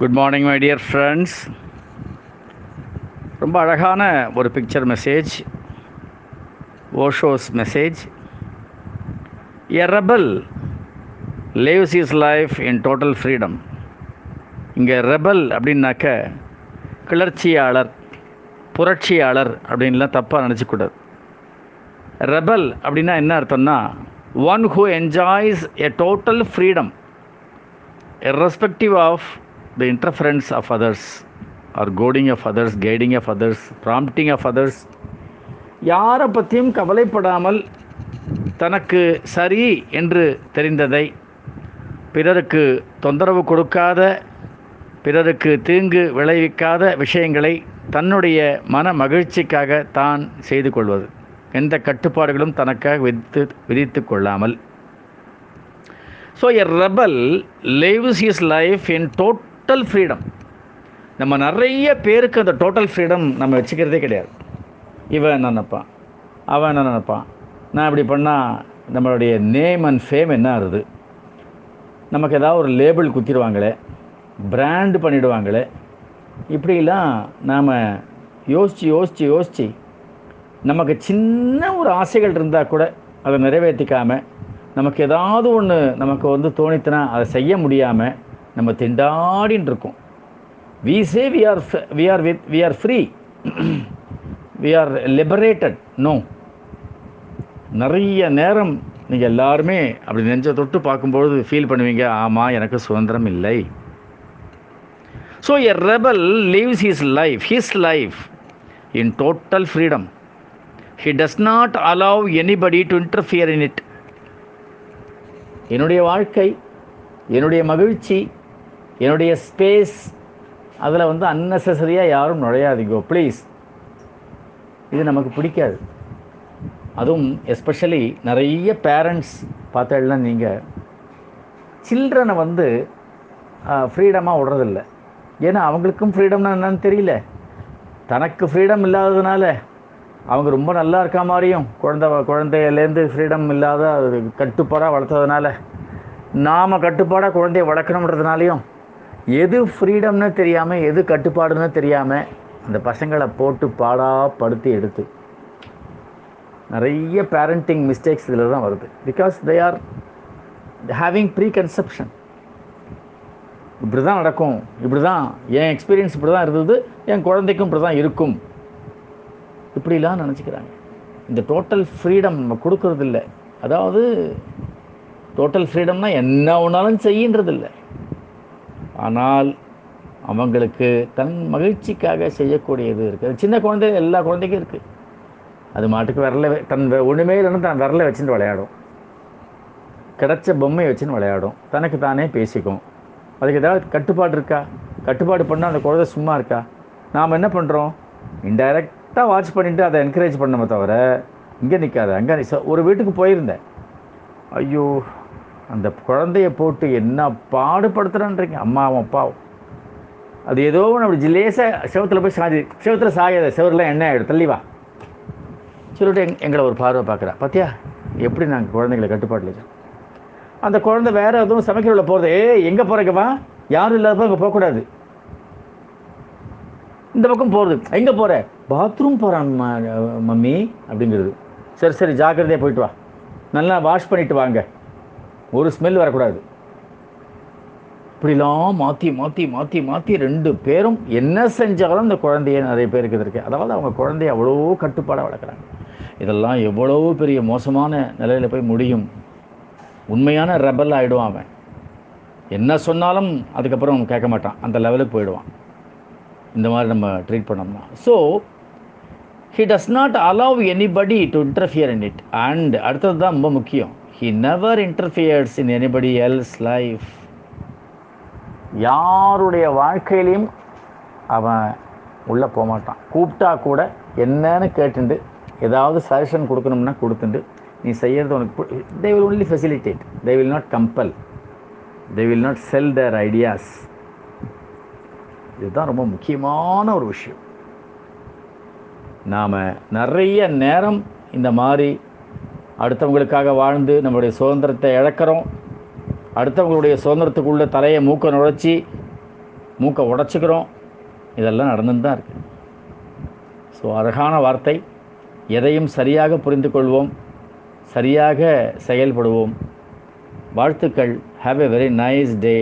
Good morning my dear friends ரொம்ப அழகான ஒரு picture message Osho's message a rebel lives is life in total freedom இங்கே rebel அப்படின்னாக்க கிளர்ச்சியாளர் புரட்சியாளர் அப்படின்லாம் தப்பாக நினச்சிக்கூடாது. ரெபல் அப்படின்னா என்ன அர்த்தம்னா one who enjoys a total freedom respective of the interference of others or goading of others, guiding of others, prompting of others, யாரை பற்றியும் கவலைப்படாமல் தனக்கு சரி என்று தெரிந்ததை பிறருக்கு தொந்தரவு கொடுக்காத பிறருக்கு தீங்கு விளைவிக்காத விஷயங்களை தன்னுடைய மன மகிழ்ச்சிக்காக தான் செய்து கொள்வது. எந்த கட்டுப்பாடுகளும் தனக்காக விதித்து விதித்து கொள்ளாமல். So a rebel lives his life in tot total freedom நம்ம நிறைய பேருக்கு அந்த டோட்டல் ஃப்ரீடம் நம்ம வச்சுக்கிறதே கிடையாது. இவன் என்ன நினைப்பான்? அவன் என்ன நினப்பான்? நான் இப்படி பண்ணால் நம்மளுடைய நேம் அண்ட் ஃபேம் என்ன ஆகுது? நமக்கு ஏதாவது ஒரு லேபிள் குத்திடுவாங்களே பிராண்டு பண்ணிடுவாங்களே இப்படிலாம் நாம் யோசித்து யோசித்து யோசித்து நமக்கு சின்ன ஒரு ஆசைகள் இருந்தால் கூட அதை நிறைவேற்றிக்காமல் நமக்கு ஏதாவது ஒன்று நமக்கு வந்து தோணித்துனா அதை செய்ய முடியாமல் நம்ம திண்டாடின்னு இருக்கோம் we say we are we are with we are free we are liberated no நிறைய நேரம் நீங்கள் எல்லாருமே அப்படி நெஞ்ச தொட்டு பார்க்கும்பொழுது ஃபீல் பண்ணுவீங்க ஆமாம் எனக்கு சுதந்திரம் இல்லை. So a rebel lives his life his life in total freedom he does not allow anybody to interfere in it என்னுடைய வாழ்க்கை என்னுடைய மகிழ்ச்சி என்னுடைய ஸ்பேஸ் அதில் வந்து அன்னெசரியாக யாரும் நுழையாதீங்கோ ப்ளீஸ் இது நமக்கு பிடிக்காது. அதுவும் எஸ்பெஷலி நிறைய பேரண்ட்ஸ் பார்த்தாலாம் நீங்கள் சில்ட்ரனை வந்து ஃப்ரீடமாக விடுறதில்ல. ஏன்னா அவங்களுக்கும் ஃப்ரீடம்னா என்னன்னு தெரியல. தனக்கு ஃப்ரீடம் இல்லாததுனால அவங்க ரொம்ப நல்லா இருக்க மாதிரியும் குழந்த குழந்தையிலேருந்து ஃப்ரீடம் இல்லாத கட்டுப்பாடாக வளர்த்ததுனால நாம் கட்டுப்பாடாக குழந்தைய வளர்க்கணுன்றதுனாலையும் எது ஃப்ரீடம்னு தெரியாமல் எது கட்டுப்பாடுன்னு தெரியாமல் அந்த பசங்களை போட்டு பாடாக படுத்தி எடுத்து. நிறைய பேரண்டிங் மிஸ்டேக்ஸ் இதில் தான் வருது. Because they are having preconception இப்படி தான் நடக்கும். இப்படி தான் என் எக்ஸ்பீரியன்ஸ் இப்படி தான் இருந்தது. என் குழந்தைக்கும் இப்படி தான் இருக்கும். இப்படிலாம் நினச்சிக்கிறாங்க. இந்த டோட்டல் ஃப்ரீடம் நம்ம கொடுக்குறதில்ல. அதாவது டோட்டல் ஃப்ரீடம்னால் என்ன ஒன்றாலும் செய்யின்றதில்லை. ஆனால் அவங்களுக்கு தன் மகிழ்ச்சிக்காக செய்யக்கூடியது இருக்குது. சின்ன குழந்தை எல்லா குழந்தைக்கும் இருக்குது அது மாட்டுக்கு விரல தன் ஒன்றுமே இல்லைன்னு தன் விரலை வச்சுட்டு விளையாடும். கிடச்ச பொம்மையை வச்சுன்னு விளையாடும். தனக்கு தானே பேசிக்கும். அதுக்கு ஏதாவது கட்டுப்பாடு இருக்கா? கட்டுப்பாடு பண்ணால் அந்த குழந்தை சும்மா இருக்கா? நாம் என்ன பண்ணுறோம் இன்டைரக்டாக வாட்ச் பண்ணிவிட்டு அதை என்கரேஜ் பண்ணமே தவிர இங்கே நிற்காது அங்கே ஒரு வீட்டுக்கு போயிருந்தேன். ஐயோ அந்த குழந்தைய போட்டு என்ன பாடுபடுத்துகிறான்றீங்க அம்மாவும் அப்பாவும். அது ஏதோ ஒன்று அப்படி லேசாக செவத்தில் போய் சாதி செவத்தில் சாயாத செவரில் என்ன ஆகிடும் தள்ளி வா. சொல்லிட்டு எங் எங்களை ஒரு பார்வை பார்க்குறா. பார்த்தியா எப்படி நாங்கள் குழந்தைங்களை கட்டுப்பாட்டில் வச்சோம் அந்த குழந்தை வேறு எதுவும் சமைக்கிறவுள்ள போகிறது ஏ எங்கே போகிறீங்க வா. யாரும் இல்லாதப்போ அங்கே போகக்கூடாது. இந்த பக்கம் போகிறது எங்கே போகிற பாத்ரூம் போகிறான் மம்மி அப்படிங்கிறது. சரி சரி ஜாக்கிரதையாக போயிட்டு வா. நல்லா வாஷ் பண்ணிட்டு வாங்க. ஒரு ஸ்மெல் வரக்கூடாது. இப்படிலாம் மாற்றி மாற்றி மாற்றி மாற்றி ரெண்டு பேரும் என்ன செஞ்சாலும் இந்த குழந்தைய நிறைய பேருக்கு இருக்குது அதாவது அவங்க குழந்தைய அவ்வளோ கட்டுப்பாடாக வளர்க்குறாங்க. இதெல்லாம் எவ்வளோ பெரிய மோசமான நிலையில் போய் முடியும். உண்மையான ரெபல் ஆகிடுவான் அவன். என்ன சொன்னாலும் அதுக்கப்புறம் கேட்க மாட்டான். அந்த லெவலுக்கு போயிடுவான். இந்த மாதிரி நம்ம ட்ரீட் பண்ணோம்னா. So he does not allow anybody to interfere in it and அடுத்தது தான் ரொம்ப முக்கியம். He never interferes in anybody else life யாருடைய வாழ்க்கையிலையும் அவன் உள்ளே போக மாட்டான். கூப்பிட்டா கூட என்னன்னு கேட்டுண்டு ஏதாவது சஜஷன் கொடுக்கணும்னா கொடுத்துண்டு நீ செய்கிறது உனக்கு they will only facilitate they will not compel they will not sell their ideas இதுதான் ரொம்ப முக்கியமான ஒரு விஷயம். நாம் நிறைய நேரம் இந்த மாதிரி அடுத்தவங்களுக்காக வாழ்ந்து நம்மளுடைய சுதந்திரத்தை இழக்கிறோம். அடுத்தவங்களுடைய சுதந்திரத்துக்குள்ளே தலையை மூக்க நுழைச்சி மூக்கை உடச்சிக்கிறோம். இதெல்லாம் நடந்துன்னு தான் இருக்குது ஸோ அழகான வார்த்தை. எதையும் சரியாக புரிந்து கொள்வோம் சரியாக செயல்படுவோம். வாழ்த்துக்கள். Have a very nice day